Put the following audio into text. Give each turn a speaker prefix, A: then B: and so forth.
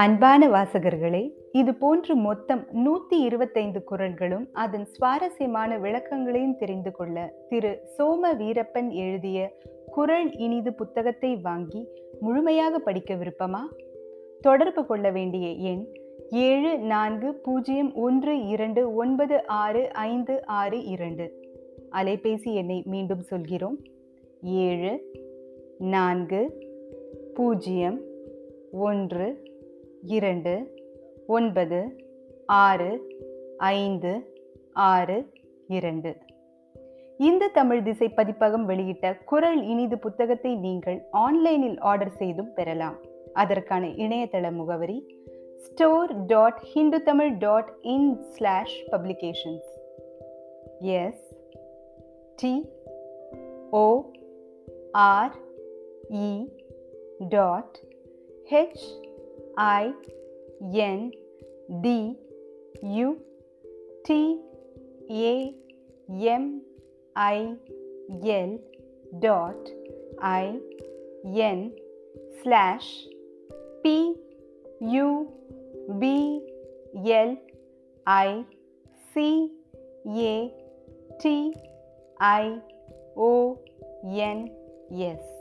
A: அன்பான வாசகர்களே இது போன்று மொத்தம் நூத்தி இருபத்தைந்து குரல்களும் அதன் சுவாரஸ்யமான விளக்கங்களையும் தெரிந்து கொள்ள திரு. சோம வீரப்பன் எழுதிய குரல் இனிது புத்தகத்தை வாங்கி முழுமையாக படிக்க விருப்பமா? தொடர்பு கொள்ள வேண்டிய எண் ஏழு நான்கு பூஜ்ஜியம் ஒன்று இரண்டு ஒன்பது ஆறு ஐந்து ஆறு இரண்டு. அலைபேசி எண்ணை மீண்டும் சொல்கிறோம். ஏழு நான்கு பூஜ்ஜியம் ஒன்று இரண்டு ஒன்பது ஆறு ஐந்து ஆறு இரண்டு. இந்த தமிழ் திசை பதிப்பகம் வெளியிட்ட குரல் இனிது புத்தகத்தை நீங்கள் ஆன்லைனில் ஆர்டர் செய்தும் பெறலாம். அதற்கான இணையதள முகவரி store dot Hindu Tamil dot in slash publications S T O R E dot H I N D U T A M I L dot I N slash P U B L I C A T I O N S.